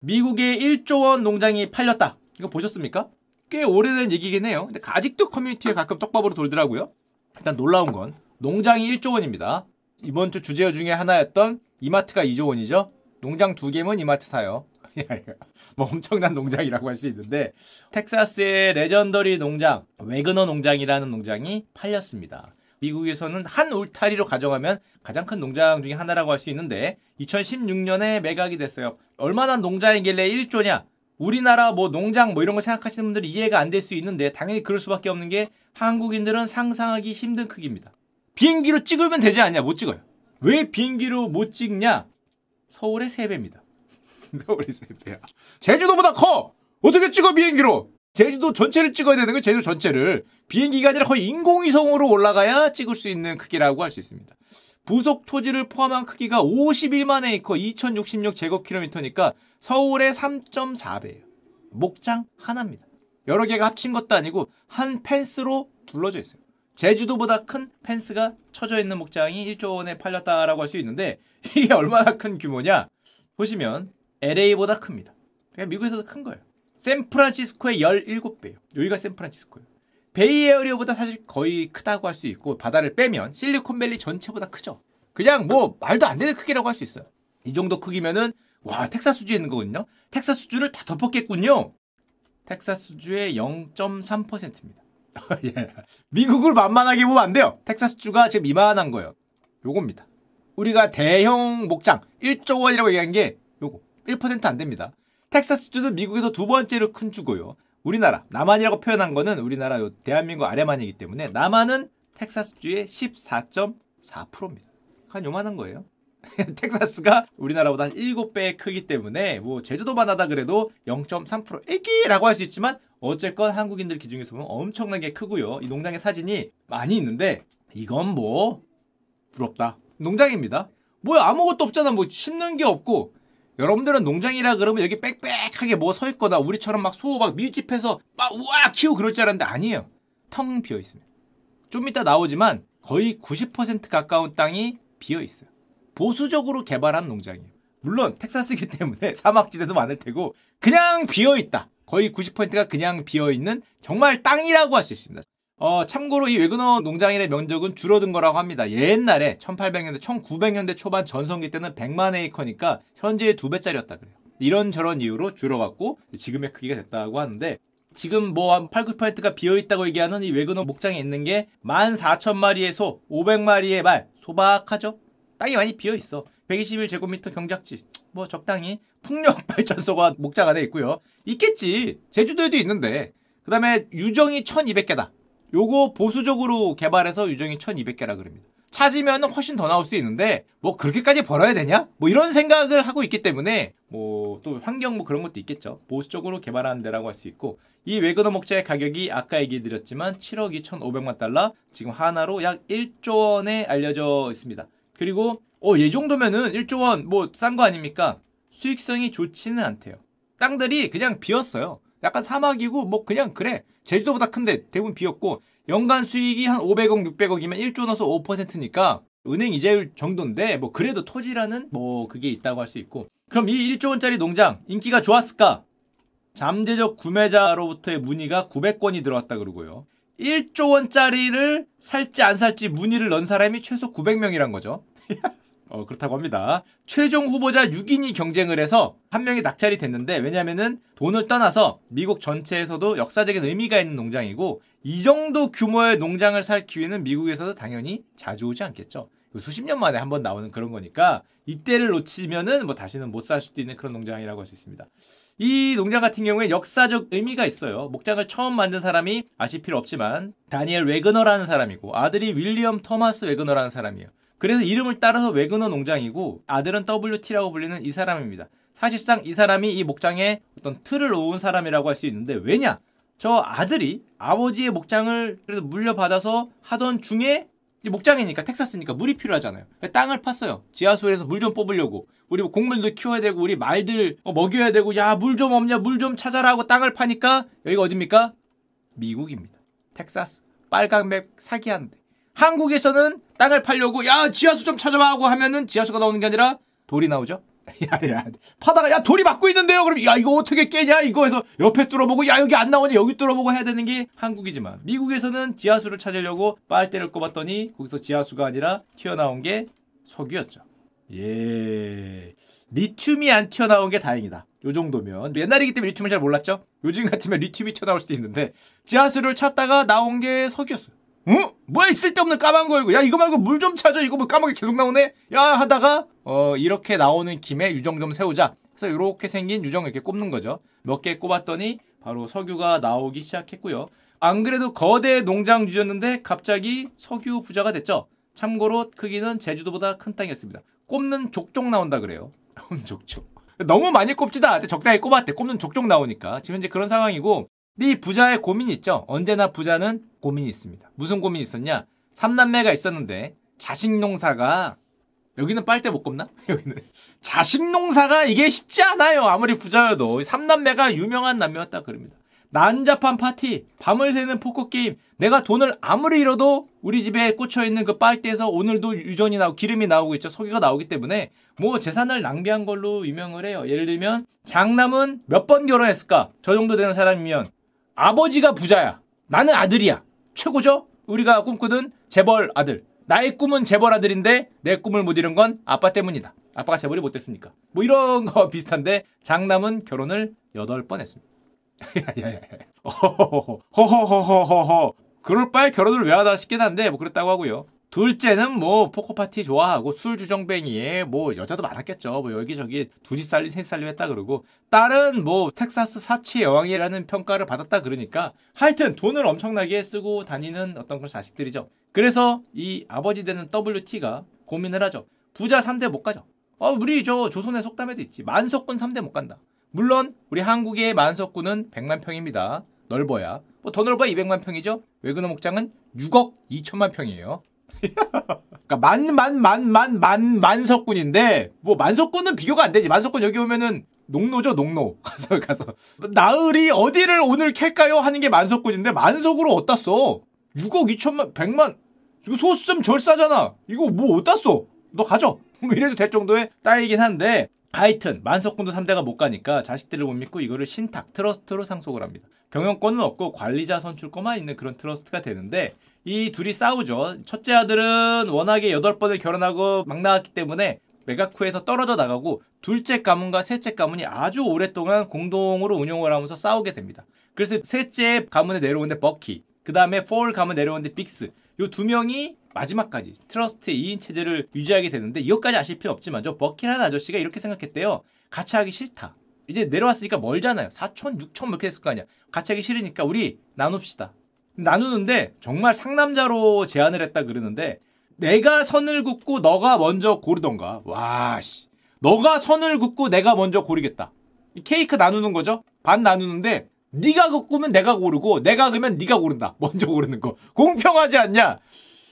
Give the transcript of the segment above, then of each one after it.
미국의 1조 원 농장이 팔렸다. 이거 보셨습니까? 꽤 오래된 얘기긴 해요. 근데 아직도 커뮤니티에 가끔 떡밥으로 돌더라고요. 일단 놀라운 건 농장이 1조 원입니다. 이번 주 주제 중에 하나였던 이마트가 2조 원이죠. 농장 두 개면 이마트 사요. 뭐 엄청난 농장이라고 할 수 있는데 텍사스의 legendary 농장 웨그너 농장이라는 농장이 팔렸습니다. 미국에서는 한 울타리로 가정하면 가장 큰 농장 중에 하나라고 할 수 있는데 2016년에 매각이 됐어요. 얼마나 농장이길래 1조냐? 우리나라 뭐 농장 뭐 이런 거 생각하시는 분들이 이해가 안 될 수 있는데 당연히 그럴 수밖에 없는 게 한국인들은 상상하기 힘든 크기입니다. 비행기로 찍으면 되지 않냐? 못 찍어요. 왜 비행기로 못 찍냐? 서울의 3배입니다. 서울의 3배야. 제주도보다 커! 어떻게 찍어 비행기로? 제주도 전체를 찍어야 되는 거예요. 제주도 전체를. 비행기가 아니라 거의 인공위성으로 올라가야 찍을 수 있는 크기라고 할 수 있습니다. 부속 토지를 포함한 크기가 51만 에이커 2066 제곱킬로미터니까 서울의 3.4배예요. 목장 하나입니다. 여러 개가 합친 것도 아니고 한 펜스로 둘러져 있어요. 제주도보다 큰 펜스가 쳐져 있는 목장이 1조 원에 팔렸다라고 할 수 있는데 이게 얼마나 큰 규모냐? 보시면 LA보다 큽니다. 그냥 미국에서도 큰 거예요. 샌프란시스코의 17배예요. 여기가 샌프란시스코예요. 베이에어리어보다 사실 거의 크다고 할 수 있고 바다를 빼면 실리콘밸리 전체보다 크죠. 그냥 뭐 말도 안 되는 크기라고 할 수 있어요. 이 정도 크기면은 와 텍사스주에 있는 거거든요. 텍사스주를 다 덮었겠군요. 텍사스주의 0.3%입니다. 예. 미국을 만만하게 보면 안 돼요. 텍사스주가 지금 이만한 거예요. 요겁니다. 우리가 대형 목장 1조 원이라고 얘기한 게 요거 1%안 됩니다. 텍사스주는 미국에서 두 번째로 큰 주고요. 우리나라 남한이라고 표현한 거는 우리나라 대한민국 아래만이기 때문에 남한은 텍사스주의 14.4%입니다. 한 요만한 거예요. 텍사스가 우리나라보다 한 7배 크기 때문에 뭐 제주도만 하다 그래도 0.3% 애기라고 할 수 있지만 어쨌건 한국인들 기준에서 보면 엄청나게 크고요. 이 농장의 사진이 많이 있는데 이건 뭐 부럽다. 농장입니다. 뭐 아무것도 없잖아. 뭐 심는 게 없고 여러분들은 농장이라 그러면 여기 빽빽하게 뭐 서 있거나 우리처럼 막 소 막 밀집해서 막 우와 키우고 그럴 줄 알았는데 아니에요. 텅 비어 있습니다. 좀 이따 나오지만 거의 90% 가까운 땅이 비어 있어요. 보수적으로 개발한 농장이에요. 물론 텍사스이기 때문에 사막지대도 많을 테고 그냥 비어 있다. 거의 90%가 그냥 비어 있는 정말 땅이라고 할 수 있습니다. 어, 참고로 이 웨그너 농장인의 면적은 줄어든 거라고 합니다. 옛날에 1800년대, 1900년대 초반 전성기 때는 100만 에이커니까 현재의 두 배짜리였다 그래요. 이런저런 이유로 줄어갔고 지금의 크기가 됐다고 하는데 지금 뭐 한 8, 9%가 비어 있다고 얘기하는 이 웨그너 목장에 있는 게 14,000마리의 소, 500마리의 말, 소박하죠? 땅이 많이 비어 있어. 121제곱미터 경작지. 뭐 적당히 풍력 발전소가 목장 안에 있고요. 있겠지. 제주도에도 있는데. 그 다음에 유정이 1200개다. 요거 보수적으로 개발해서 유정이 1200개라 그럽니다. 찾으면 훨씬 더 나올 수 있는데 뭐 그렇게까지 벌어야 되냐? 뭐 이런 생각을 하고 있기 때문에 뭐 또 환경 뭐 그런 것도 있겠죠. 보수적으로 개발하는 데라고 할 수 있고 이 웨그너 목재의 가격이 아까 얘기 드렸지만 7억 2,500만 달러 지금 하나로 약 1조 원에 알려져 있습니다. 그리고 어, 이 정도면은 1조 원 뭐 싼 거 아닙니까? 수익성이 좋지는 않대요. 땅들이 그냥 비었어요. 약간 사막이고 뭐 그냥 그래. 제주도보다 큰데 대부분 비었고 연간 수익이 한 500억, 600억이면 1조 넣어서 5%니까 은행 이자율 정도인데 뭐 그래도 토지라는 뭐 그게 있다고 할 수 있고 그럼 이 1조 원짜리 농장 인기가 좋았을까? 잠재적 구매자로부터의 문의가 900건이 들어왔다 그러고요. 1조 원짜리를 살지 안 살지 문의를 넣은 사람이 최소 900명이란 거죠. 어, 그렇다고 합니다. 최종 후보자 6인이 경쟁을 해서 한 명이 낙찰이 됐는데 왜냐면은 돈을 떠나서 미국 전체에서도 역사적인 의미가 있는 농장이고 이 정도 규모의 농장을 살 기회는 미국에서도 당연히 자주 오지 않겠죠. 수십 년 만에 한 번 나오는 그런 거니까 이때를 놓치면은 뭐 다시는 못 살 수도 있는 그런 농장이라고 할 수 있습니다. 이 농장 같은 경우에 역사적 의미가 있어요. 목장을 처음 만든 사람이 아실 필요 없지만 다니엘 웨그너라는 사람이고 아들이 윌리엄 토마스 웨그너라는 사람이에요. 그래서 이름을 따라서 웨그너 농장이고 아들은 WT라고 불리는 이 사람입니다. 사실상 이 사람이 이 목장에 어떤 틀을 놓은 사람이라고 할 수 있는데 왜냐? 저 아들이 아버지의 목장을 그래도 물려받아서 하던 중에 목장이니까 텍사스니까 물이 필요하잖아요. 땅을 팠어요. 지하수에서 물 좀 뽑으려고. 우리 뭐 곡물도 키워야 되고 우리 말들 어, 먹여야 되고 야 물 좀 없냐 물 좀 찾아라 하고 땅을 파니까 여기가 어딥니까? 미국입니다. 텍사스 빨강맥 사기하는데 한국에서는 땅을 팔려고 야 지하수 좀 찾아봐 하고 하면은 지하수가 나오는 게 아니라 돌이 나오죠. 야야 파다가 야 돌이 막고 있는데요. 그럼 야 이거 어떻게 깨냐 이거 해서 옆에 뚫어보고 야 여기 안 나오냐 여기 뚫어보고 해야 되는 게 한국이지만 미국에서는 지하수를 찾으려고 빨대를 꼽았더니 거기서 지하수가 아니라 튀어나온 게 석유였죠. 예 리튬이 안 튀어나온 게 다행이다. 요 정도면 옛날이기 때문에 리튬을 잘 몰랐죠. 요즘 같으면 리튬이 튀어나올 수도 있는데 지하수를 찾다가 나온 게 석유였어요. 어? 뭐야 쓸데없는 까만 거이고 야 이거 말고 물 좀 찾아. 이거 뭐 까맣게 계속 나오네. 야 하다가 어 이렇게 나오는 김에 유정 좀 세우자. 그래서 이렇게 생긴 유정을 이렇게 꼽는 거죠. 몇 개 꼽았더니 바로 석유가 나오기 시작했고요. 안 그래도 거대 농장 주였는데 갑자기 석유 부자가 됐죠. 참고로 크기는 제주도보다 큰 땅이었습니다. 꼽는 족족 나온다 그래요. 족족 너무 많이 꼽지도 않았대. 적당히 꼽았대. 꼽는 족족 나오니까. 지금 이제 그런 상황이고. 이 부자의 고민이 있죠. 언제나 부자는 고민이 있습니다. 무슨 고민이 있었냐? 삼남매가 있었는데 자식 농사가 여기는 빨대 못 꼽나? 여기는 자식 농사가 이게 쉽지 않아요. 아무리 부자여도 삼남매가 유명한 남매였다 그럽니다. 난잡한 파티, 밤을 새는 포커 게임. 내가 돈을 아무리 잃어도 우리 집에 꽂혀 있는 그 빨대에서 오늘도 유전이 나오고 기름이 나오고 있죠. 석유가 나오기 때문에 뭐 재산을 낭비한 걸로 유명을 해요. 예를 들면 장남은 몇 번 결혼했을까? 저 정도 되는 사람이면 아버지가 부자야. 나는 아들이야. 최고죠? 우리가 꿈꾸는 재벌 아들. 나의 꿈은 재벌 아들인데 내 꿈을 못 이룬 건 아빠 때문이다. 아빠가 재벌이 못 됐으니까. 뭐 이런 거 비슷한데 장남은 결혼을 8번 했습니다. 야야야. 허허허허허허. 그럴 바에 결혼을 왜 하다 싶긴 한데 뭐 그랬다고 하고요. 둘째는 뭐 포커파티 좋아하고 술 주정뱅이에 뭐 여자도 많았겠죠. 뭐 여기저기 두집 살림 세집 살림 했다 그러고 딸은 뭐 텍사스 사치 여왕이라는 평가를 받았다 그러니까 하여튼 돈을 엄청나게 쓰고 다니는 어떤 그런 자식들이죠. 그래서 이 아버지 되는 WT가 고민을 하죠. 부자 3대 못 가죠. 어, 우리 저 조선의 속담에도 있지. 만석군 3대 못 간다. 물론 우리 한국의 만석군은 100만 평입니다. 넓어야. 뭐 더 넓어야 200만 평이죠. 외근어 목장은 6억 2천만 평이에요. 그러니까 만 만 만 만 만 만석군인데 뭐 만석군은 비교가 안 되지. 만석군 여기 오면은 농노죠 농노 가서 가서 나으리 어디를 오늘 캘까요 하는 게 만석꾼인데 만석으로 어디다 써? 6억 2천만 100만 이거 소수점 절사잖아. 이거 뭐 어디다 써? 너 가져. 뭐 이래도 될 정도의 땅이긴 한데 하여튼 만석꾼도 3대가 못 가니까 자식들을 못 믿고 이거를 신탁 트러스트로 상속을 합니다. 경영권은 없고 관리자 선출권만 있는 그런 트러스트가 되는데 이 둘이 싸우죠. 첫째 아들은 워낙에 8번을 결혼하고 막 나왔기 때문에 메가쿠에서 떨어져 나가고 둘째 가문과 셋째 가문이 아주 오랫동안 공동으로 운영을 하면서 싸우게 됩니다. 그래서 셋째 가문에 내려오는데 버키, 그 다음에 폴 가문 내려오는데 빅스 요 두 명이 마지막까지 트러스트 2인 체제를 유지하게 되는데 이것까지 아실 필요 없지만 저 버키라는 아저씨가 이렇게 생각했대요. 같이 하기 싫다. 이제 내려왔으니까 멀잖아요. 4천, 6천 뭐 이렇게 했을 거 아니야. 같이 하기 싫으니까 우리 나눕시다. 나누는데 정말 상남자로 제안을 했다 그러는데 내가 선을 긋고 너가 먼저 고르던가. 와 씨. 너가 선을 긋고 내가 먼저 고르겠다. 케이크 나누는 거죠. 반 나누는데 네가 긋으면 내가 고르고 내가 그면 네가 고른다. 먼저 고르는 거. 공평하지 않냐?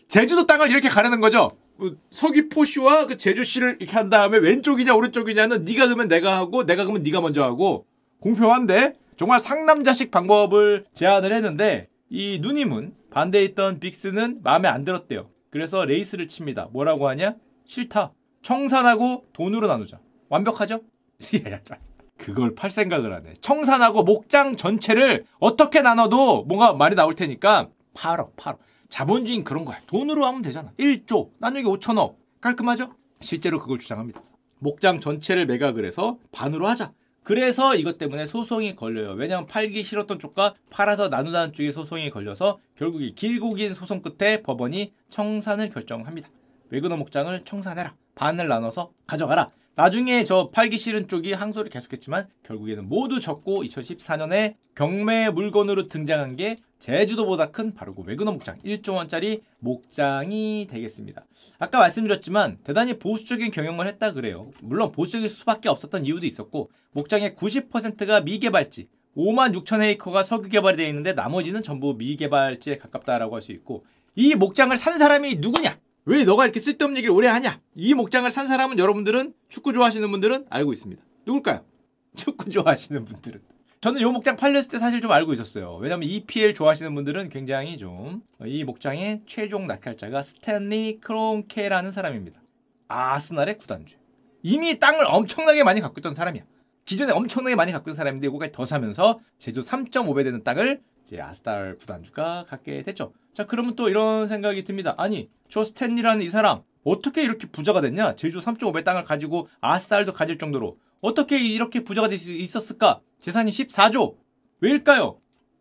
제주도 땅을 이렇게 가르는 거죠. 뭐 서귀포시와 그 제주시를 이렇게 한 다음에 왼쪽이냐 오른쪽이냐는 네가 그면 내가 하고 내가 그면 네가 먼저 하고 공평한데 정말 상남자식 방법을 제안을 했는데 이 누님은 반대에 있던 빅스는 마음에 안 들었대요. 그래서 레이스를 칩니다. 뭐라고 하냐? 싫다. 청산하고 돈으로 나누자. 완벽하죠? 그걸 팔 생각을 하네. 청산하고 목장 전체를 어떻게 나눠도 뭔가 말이 나올 테니까 팔어, 팔어. 자본주의는 그런 거야. 돈으로 하면 되잖아. 1조, 나누기 5천억. 깔끔하죠? 실제로 그걸 주장합니다. 목장 전체를 매각을 해서 반으로 하자. 그래서 이것 때문에 소송이 걸려요. 왜냐하면 팔기 싫었던 쪽과 팔아서 나누다는 쪽에 소송이 걸려서 결국 이 길고 긴 소송 끝에 법원이 청산을 결정합니다. 외근어 목장을 청산해라. 반을 나눠서 가져가라. 나중에 저 팔기 싫은 쪽이 항소를 계속했지만 결국에는 모두 졌고 2014년에 경매 물건으로 등장한 게 제주도보다 큰 바로 그 외근어 목장 1조 원짜리 목장이 되겠습니다. 아까 말씀드렸지만 대단히 보수적인 경영을 했다 그래요. 물론 보수적일 수밖에 없었던 이유도 있었고 목장의 90%가 미개발지 5만 6천 에이커가 석유 개발이 되어 있는데 나머지는 전부 미개발지에 가깝다라고 할 수 있고 이 목장을 산 사람이 누구냐? 왜 너가 이렇게 쓸데없는 얘기를 오래 하냐? 이 목장을 산 사람은 여러분들은 축구 좋아하시는 분들은 알고 있습니다. 누굴까요? 축구 좋아하시는 분들은. 저는 이 목장 팔렸을 때 사실 좀 알고 있었어요. 왜냐면 EPL 좋아하시는 분들은 굉장히 좀 이 목장의 최종 낙찰자가 스탠리 크론케라는 사람입니다. 아스날의 구단주. 이미 땅을 엄청나게 많이 갖고 있던 사람이야. 기존에 엄청나게 많이 갖고 있는 사람인데 이거까지 더 사면서 제주 3.5배 되는 땅을 이제 아스달 구단주가 갖게 됐죠. 자, 그러면 또 이런 생각이 듭니다. 아니, 저 스탠리라는 이 사람 어떻게 이렇게 부자가 됐냐? 제주 3.5배 땅을 가지고 아스달도 가질 정도로 어떻게 이렇게 부자가 될 수 있었을까? 재산이 14조. 왜일까요?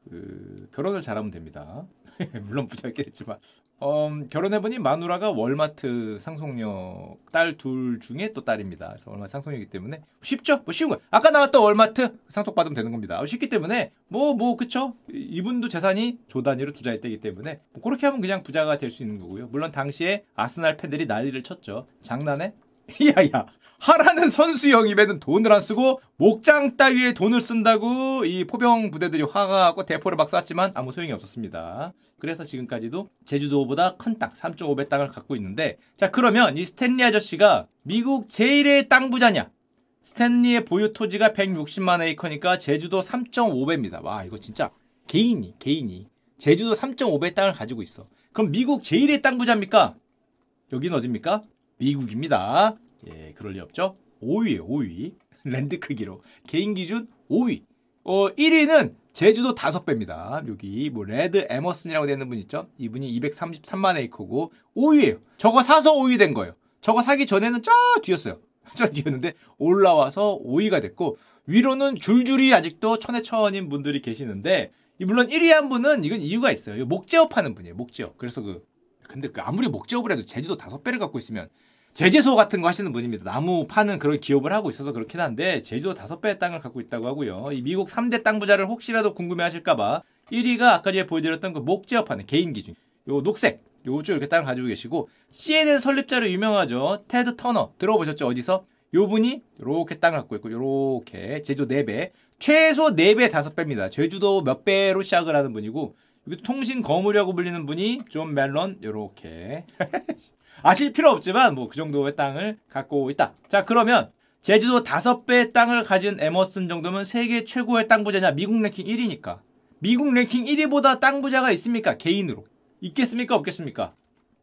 그, 결혼을 잘하면 됩니다. 물론 부자였긴 했지만 음, 결혼해보니 마누라가 월마트 상속녀 딸 둘 중에 또 딸입니다. 그래서 월마트 상속녀이기 때문에 쉽죠? 뭐 쉬운 거예요. 아까 나왔던 월마트 상속받으면 되는 겁니다. 쉽기 때문에 뭐뭐 뭐, 그쵸? 이분도 재산이 조 단위로 투자했기 때문에 뭐 그렇게 하면 그냥 부자가 될 수 있는 거고요. 물론 당시에 아스날 팬들이 난리를 쳤죠. 장난해? 야야 하라는 선수형 입에는 돈을 안 쓰고 목장 따위에 돈을 쓴다고 이 포병 부대들이 화가 하고 대포를 막 쐈지만 아무 소용이 없었습니다. 그래서 지금까지도 제주도보다 큰 땅, 3.5배 땅을 갖고 있는데 자 그러면 이 스탠리 아저씨가 미국 제일의 땅 부자냐? 스탠리의 보유 토지가 160만 에이커니까 제주도 3.5배입니다. 와 이거 진짜 개인이 개인이 제주도 3.5배 땅을 가지고 있어. 그럼 미국 제일의 땅 부자입니까? 여기는 어딥니까? 미국입니다. 예, 그럴 리 없죠. 5위에요, 5위. land 크기로. 개인 기준 5위. 어, 1위는 제주도 5배입니다. 여기 뭐 레드 에머슨이라고 되는 분 있죠? 이분이 233만 에이커고 5위에요. 저거 사서 5위 된 거예요. 저거 사기 전에는 저 뒤였어요. 저 뒤였는데 올라와서 5위가 됐고 위로는 줄줄이 아직도 천해천인 분들이 계시는데 물론 1위 한 분은 이건 이유가 있어요. 목재업 하는 분이에요. 목재업. 그래서 그 근데 그 아무리 목재업을 해도 제주도 다섯 배를 갖고 있으면 제재소 같은 거 하시는 분입니다. 나무 파는 그런 기업을 하고 있어서 그렇긴 한데 제주도 다섯 배의 땅을 갖고 있다고 하고요. 이 미국 3대 땅 부자를 혹시라도 궁금해 하실까봐 1위가 아까 전에 보여드렸던 그 목재업 하는 개인 기준. 요 녹색. 요쪽 이렇게 땅을 가지고 계시고 CNN 설립자로 유명하죠. 테드 터너 들어보셨죠? 어디서? 요 분이 이렇게 땅을 갖고 있고 요렇게 제주도 4배 최소 4배 5배입니다. 제주도 몇 배로 시작을 하는 분이고 여기 통신 거물이라고 불리는 분이 존 말론 요렇게 아실 필요 없지만 뭐 그 정도의 땅을 갖고 있다. 자 그러면 제주도 다섯 배의 땅을 가진 에머슨 정도면 세계 최고의 땅 부자냐? 미국 랭킹 1위니까. 미국 랭킹 1위보다 땅 부자가 있습니까? 개인으로. 있겠습니까? 없겠습니까?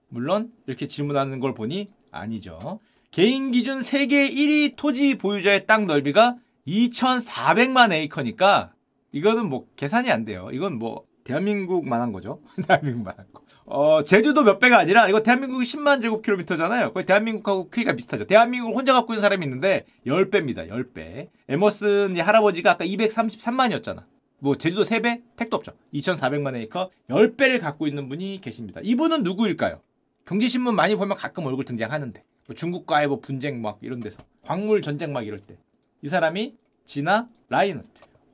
물론 이렇게 질문하는 걸 보니 아니죠. 개인 기준 세계 1위 토지 보유자의 땅 넓이가 2,400만 에이커니까 이거는 뭐 계산이 안 돼요. 이건 뭐 대한민국만한 거죠. 대한민국만한 거. 어, 제주도 몇 배가 아니라 이거 대한민국이 10만 제곱킬로미터잖아요. 거의 대한민국하고 크기가 비슷하죠. 대한민국을 혼자 갖고 있는 사람이 있는데 10배입니다. 10배. 에머슨 할아버지가 아까 233만이었잖아. 뭐 제주도 3배? 택도 없죠. 2,400만 에이커 10배를 갖고 있는 분이 계십니다. 이분은 누구일까요? 경제신문 많이 보면 가끔 얼굴 등장하는데 뭐 중국과의 뭐 분쟁 막 이런 데서 광물 전쟁 막 이럴 때 이 사람이 지나 라인하트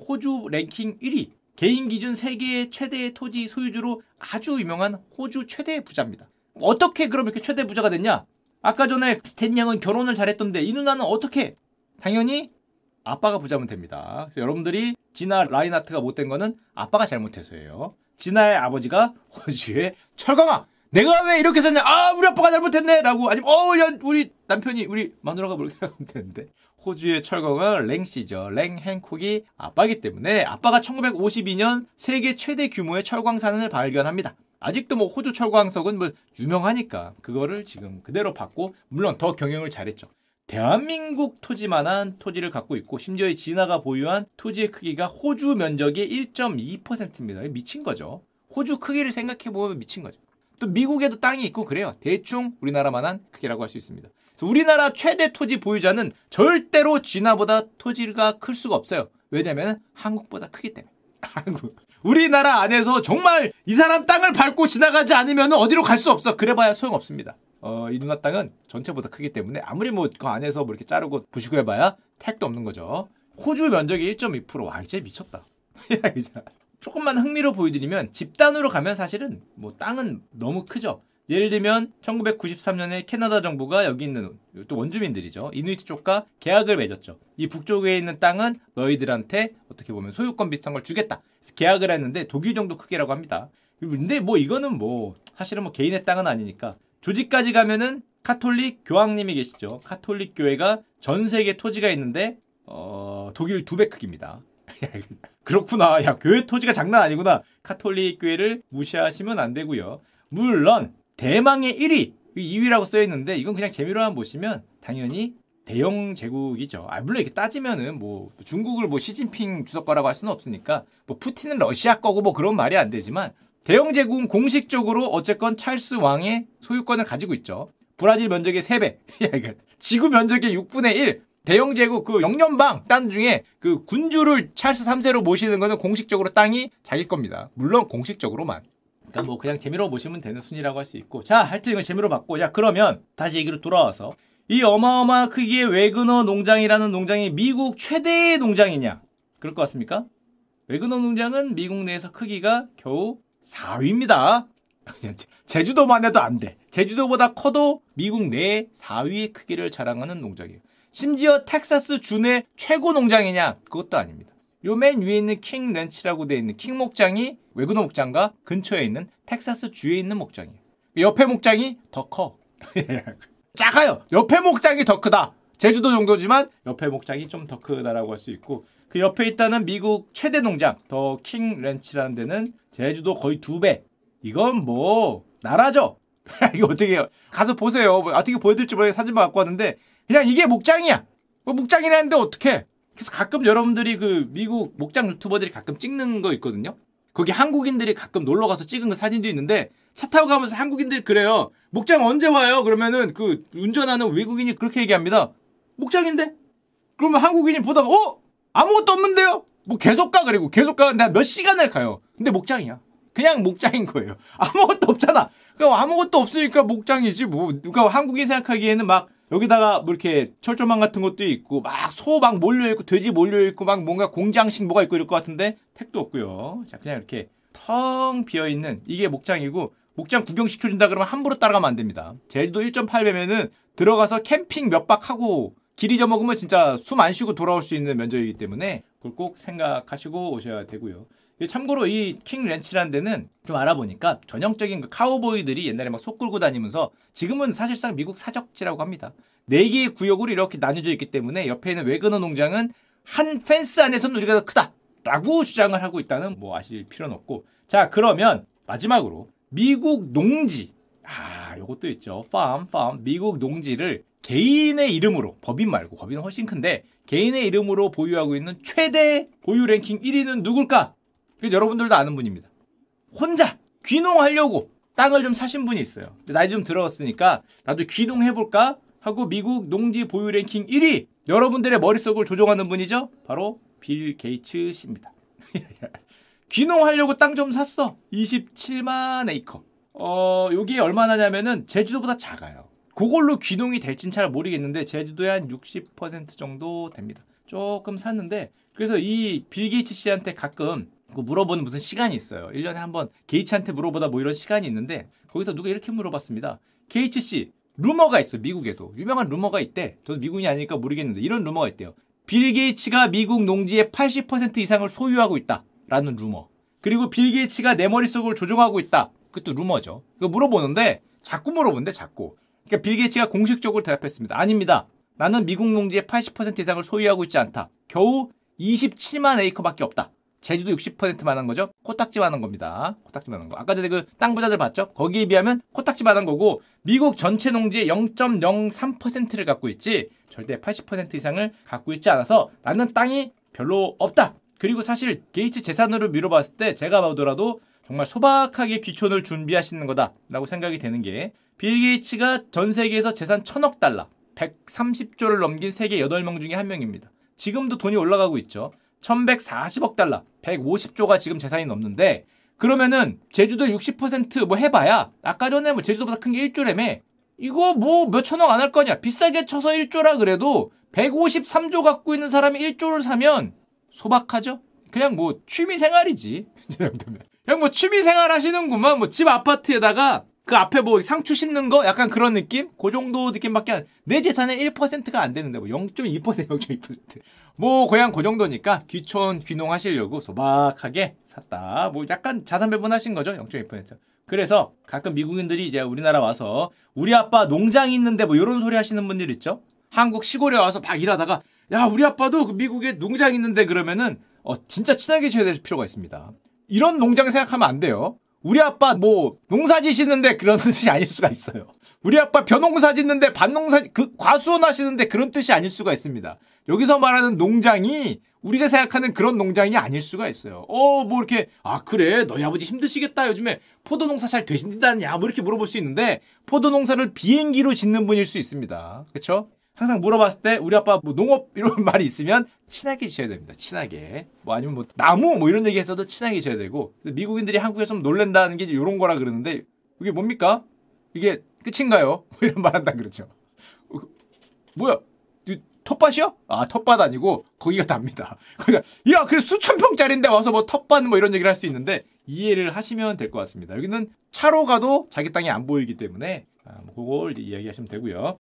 호주 랭킹 1위 개인 기준 세계 최대의 토지 소유주로 아주 유명한 호주 최대 부자입니다. 어떻게 그럼 이렇게 최대 부자가 됐냐? 아까 전에 스탠 형은 결혼을 잘했던데 이 누나는 어떻게? 당연히 아빠가 부자면 됩니다. 그래서 여러분들이 지나 라이나트가 못된 거는 아빠가 잘못해서예요. 지나의 아버지가 호주의 철강아 내가 왜 이렇게 샀냐? 아, 우리 아빠가 잘못했네! 라고, 아니면, 어, 야, 우리 남편이, 우리 마누라가 그렇게 하면 되는데. 호주의 철강은 랭씨죠. 랭 행콕이 아빠이기 때문에 아빠가 1952년 세계 최대 규모의 철광산을 발견합니다. 아직도 뭐 호주 철광석은 뭐 유명하니까 그거를 지금 그대로 받고 물론 더 경영을 잘했죠. 대한민국 토지만한 토지를 갖고 있고 심지어 이 진화가 보유한 토지의 크기가 호주 면적의 1.2%입니다. 미친 거죠. 호주 크기를 생각해 보면 미친 거죠. 또 미국에도 땅이 있고 그래요. 대충 우리나라만한 크기라고 할 수 있습니다. 우리나라 최대 토지 보유자는 절대로 진화보다 토지가 클 수가 없어요. 왜냐면 한국보다 크기 때문에. 한국. 우리나라 안에서 정말 이 사람 땅을 밟고 지나가지 않으면 어디로 갈 수 없어. 그래봐야 소용없습니다. 어, 이 누나 땅은 전체보다 크기 때문에 아무리 뭐 그 안에서 뭐 이렇게 자르고 부시고 해봐야 택도 없는 거죠. 호주 면적의 1.2%. 와, 이제 미쳤다. 조금만 흥미로 보여드리면 집단으로 가면 사실은 뭐 땅은 너무 크죠. 예를 들면 1993년에 캐나다 정부가 여기 있는 또 원주민들이죠. 이누이트 쪽과 계약을 맺었죠. 이 북쪽에 있는 땅은 너희들한테 어떻게 보면 소유권 비슷한 걸 주겠다. 계약을 했는데 독일 정도 크기라고 합니다. 근데 뭐 이거는 뭐 사실은 뭐 개인의 땅은 아니니까 조직까지 가면은 카톨릭 교황님이 계시죠. 카톨릭 교회가 전 세계 토지가 있는데 어, 독일 두 배 크기입니다. 그렇구나. 야, 교회 토지가 장난 아니구나. 카톨릭 교회를 무시하시면 안 되고요. 물론 대망의 1위, 2위라고 써 있는데 이건 그냥 재미로만 보시면 당연히 대영 제국이죠. 아, 물론 이렇게 따지면은 뭐 중국을 뭐 시진핑 주석 거라고 할 수는 없으니까 뭐 푸틴은 러시아 거고 뭐 그런 말이 안 되지만 대영 제국은 공식적으로 어쨌건 찰스 왕의 소유권을 가지고 있죠. 브라질 면적의 3배. 지구 면적의 6분의 1. 대영 제국 그 영연방 땅 중에 그 군주를 찰스 3세로 모시는 거는 공식적으로 땅이 자기 겁니다. 물론 공식적으로만. 그러니까 뭐 그냥 재미로 보시면 되는 순위라고 할 수 있고 자 하여튼 이건 재미로 봤고 자 그러면 다시 얘기로 돌아와서 이 어마어마한 크기의 웨그너 농장이라는 농장이 미국 최대의 농장이냐 그럴 것 같습니까? 웨그너 농장은 미국 내에서 크기가 겨우 4위입니다. 제주도만 해도 안 돼. 제주도보다 커도 미국 내 4위의 크기를 자랑하는 농장이에요. 심지어 텍사스 주내 최고 농장이냐? 그것도 아닙니다. 요 맨 위에 있는 King Ranch라고 되어 있는 킹 목장이 와고너 목장과 근처에 있는 텍사스 주에 있는 목장이에요. 옆에 목장이 더 커. 작아요. 옆에 목장이 더 크다. 제주도 정도지만 옆에 목장이 좀 더 크다라고 할 수 있고 그 옆에 있다는 미국 최대 농장 The King Ranch라는 데는 제주도 거의 두 배. 이건 뭐 나라죠. 이거 어떻게 해요? 가서 보세요. 뭐 어떻게 보여드릴지 모르게 사진만 갖고 왔는데 그냥 이게 목장이야. 뭐 목장이라는데 어떻게? 그래서 가끔 여러분들이 그 미국 목장 유튜버들이 가끔 찍는 거 있거든요. 거기 한국인들이 가끔 놀러 가서 찍은 그 사진도 있는데 차 타고 가면서 한국인들이 그래요. 목장 언제 와요? 그러면은 그 운전하는 외국인이 그렇게 얘기합니다. 목장인데? 그러면 한국인이 보다가 어? 아무것도 없는데요? 뭐 계속 가 그리고 계속 가는데 몇 시간을 가요. 근데 목장이야. 그냥 목장인 거예요. 아무것도 없잖아. 그럼 아무것도 없으니까 목장이지 뭐 누가 한국인 생각하기에는 막 여기다가 뭐 이렇게 철조망 같은 것도 있고 막 소 막 몰려 있고 돼지 몰려 있고 막 뭔가 공장식 뭐가 있고 이럴 것 같은데 택도 없고요. 자 그냥 이렇게 텅 비어 있는 이게 목장이고 목장 구경 시켜준다 그러면 함부로 따라가면 안 됩니다. 제주도 1.8배면은 들어가서 캠핑 몇 박 하고 길 잊어먹으면 진짜 숨 안 쉬고 돌아올 수 있는 면적이기 때문에 그걸 꼭 생각하시고 오셔야 되고요. 참고로 이 킹 렌치라는 데는 좀 알아보니까 전형적인 그 카우보이들이 옛날에 막 속 끌고 다니면서 지금은 사실상 미국 사적지라고 합니다. 네 개의 구역으로 이렇게 나뉘어져 있기 때문에 옆에 있는 웨그너 농장은 한 펜스 안에서는 우리가 더 크다. 라고 주장을 하고 있다는 뭐 아실 필요는 없고. 자, 그러면 마지막으로 미국 농지. 아, 요것도 있죠. 팜, 팜. 미국 농지를 개인의 이름으로, 법인 말고, 법인은 훨씬 큰데, 개인의 이름으로 보유하고 있는 최대 보유 랭킹 1위는 누굴까? 여러분들도 아는 분입니다. 혼자 귀농하려고 땅을 좀 사신 분이 있어요. 나이 좀 들어갔으니까 나도 귀농해볼까 하고 미국 농지 보유 랭킹 1위 여러분들의 머릿속을 조종하는 분이죠. 바로 빌 게이츠 씨입니다. 귀농하려고 땅 좀 샀어. 27만 에이커. 어, 여기 얼마나냐면은 제주도보다 작아요. 그걸로 귀농이 될진 잘 모르겠는데 제주도에 한 60% 정도 됩니다. 조금 샀는데 그래서 이 빌 게이츠 씨한테 가끔 그 물어보는 무슨 시간이 있어요. 1년에 한 번 게이츠한테 물어보다 뭐 이런 시간이 있는데 거기서 누가 이렇게 물어봤습니다. 게이츠 씨, 루머가 있어. 미국에도. 유명한 루머가 있대. 저도 미국인이 아니니까 모르겠는데 이런 루머가 있대요. 빌 게이츠가 미국 농지의 80% 이상을 소유하고 있다. 라는 루머. 그리고 빌 게이츠가 내 머릿속을 조종하고 있다. 그것도 루머죠. 그거 물어보는데 자꾸 물어본대 자꾸. 그러니까 빌 게이츠가 공식적으로 대답했습니다. 아닙니다. 나는 미국 농지의 80% 이상을 소유하고 있지 않다. 겨우 27만 에이커밖에 없다. 제주도 60%만 한 거죠. 코딱지만 한 겁니다. 코딱지만 한 거. 아까 전에 그 땅 부자들 봤죠? 거기에 비하면 코딱지만 한 거고 미국 전체 농지의 0.03%를 갖고 있지 절대 80% 이상을 갖고 있지 않아서 나는 땅이 별로 없다. 그리고 사실 게이츠 재산으로 미뤄봤을 때 제가 봐도라도 정말 소박하게 귀촌을 준비하시는 거다라고 생각이 되는 게 빌 게이츠가 전 세계에서 재산 천억 달러, 130조를 넘긴 세계 8명 중에 한 명입니다. 지금도 돈이 올라가고 있죠. 1140억 달러, 150조가 지금 재산이 넘는데 그러면은 제주도 60%뭐 해봐야 아까 전에 뭐 제주도보다 큰 게 1조라며 이거 뭐 몇천억 안 할 거냐. 비싸게 쳐서 1조라 그래도 153조 갖고 있는 사람이 1조를 사면 소박하죠? 그냥 뭐 취미 생활이지. 그냥 뭐 취미 생활 하시는구만. 뭐 집 아파트에다가 그 앞에 뭐 상추 심는 거 약간 그런 느낌? 그 정도 느낌밖에 안, 내 재산의 1%가 안 되는데 뭐 0.2% 0.2%뭐 그냥 그 정도니까 귀촌 귀농 하시려고 소박하게 샀다. 뭐 약간 자산 배분하신 거죠. 0.2%. 그래서 가끔 미국인들이 이제 우리나라 와서 우리 아빠 농장 있는데 뭐 이런 소리 하시는 분들 있죠. 한국 시골에 와서 막 일하다가 야 우리 아빠도 그 미국에 농장 있는데 그러면은 어 진짜 친하게 지내야 될 필요가 있습니다. 이런 농장 생각하면 안 돼요. 우리 아빠 뭐 농사 지시는데 그런 뜻이 아닐 수가 있어요. 우리 아빠 벼농사 짓는데 밭농사 그 과수원 하시는데 그런 뜻이 아닐 수가 있습니다. 여기서 말하는 농장이 우리가 생각하는 그런 농장이 아닐 수가 있어요. 어, 뭐 이렇게 아 그래 너희 아버지 힘드시겠다 요즘에 포도 농사 잘 되신다냐 뭐 이렇게 물어볼 수 있는데 포도 농사를 비행기로 짓는 분일 수 있습니다. 그렇죠? 항상 물어봤을 때 우리 아빠 뭐 농업 이런 말이 있으면 친하게 지어야 됩니다. 친하게. 뭐 아니면 뭐 나무 뭐 이런 얘기해서도 친하게 지어야 되고 미국인들이 한국에 좀 놀랜다는 게 이런 거라 그러는데 이게 뭡니까? 이게 끝인가요? 뭐 이런 말 한다 그러죠. 어, 뭐야? 텃밭이요? 아 텃밭 아니고 거기가 답니다. 그러니까 야 그래 수천 평짜리인데 와서 뭐 텃밭 뭐 이런 얘기를 할 수 있는데 이해를 하시면 될 것 같습니다. 여기는 차로 가도 자기 땅이 안 보이기 때문에 아, 뭐 그걸 이야기하시면 되고요.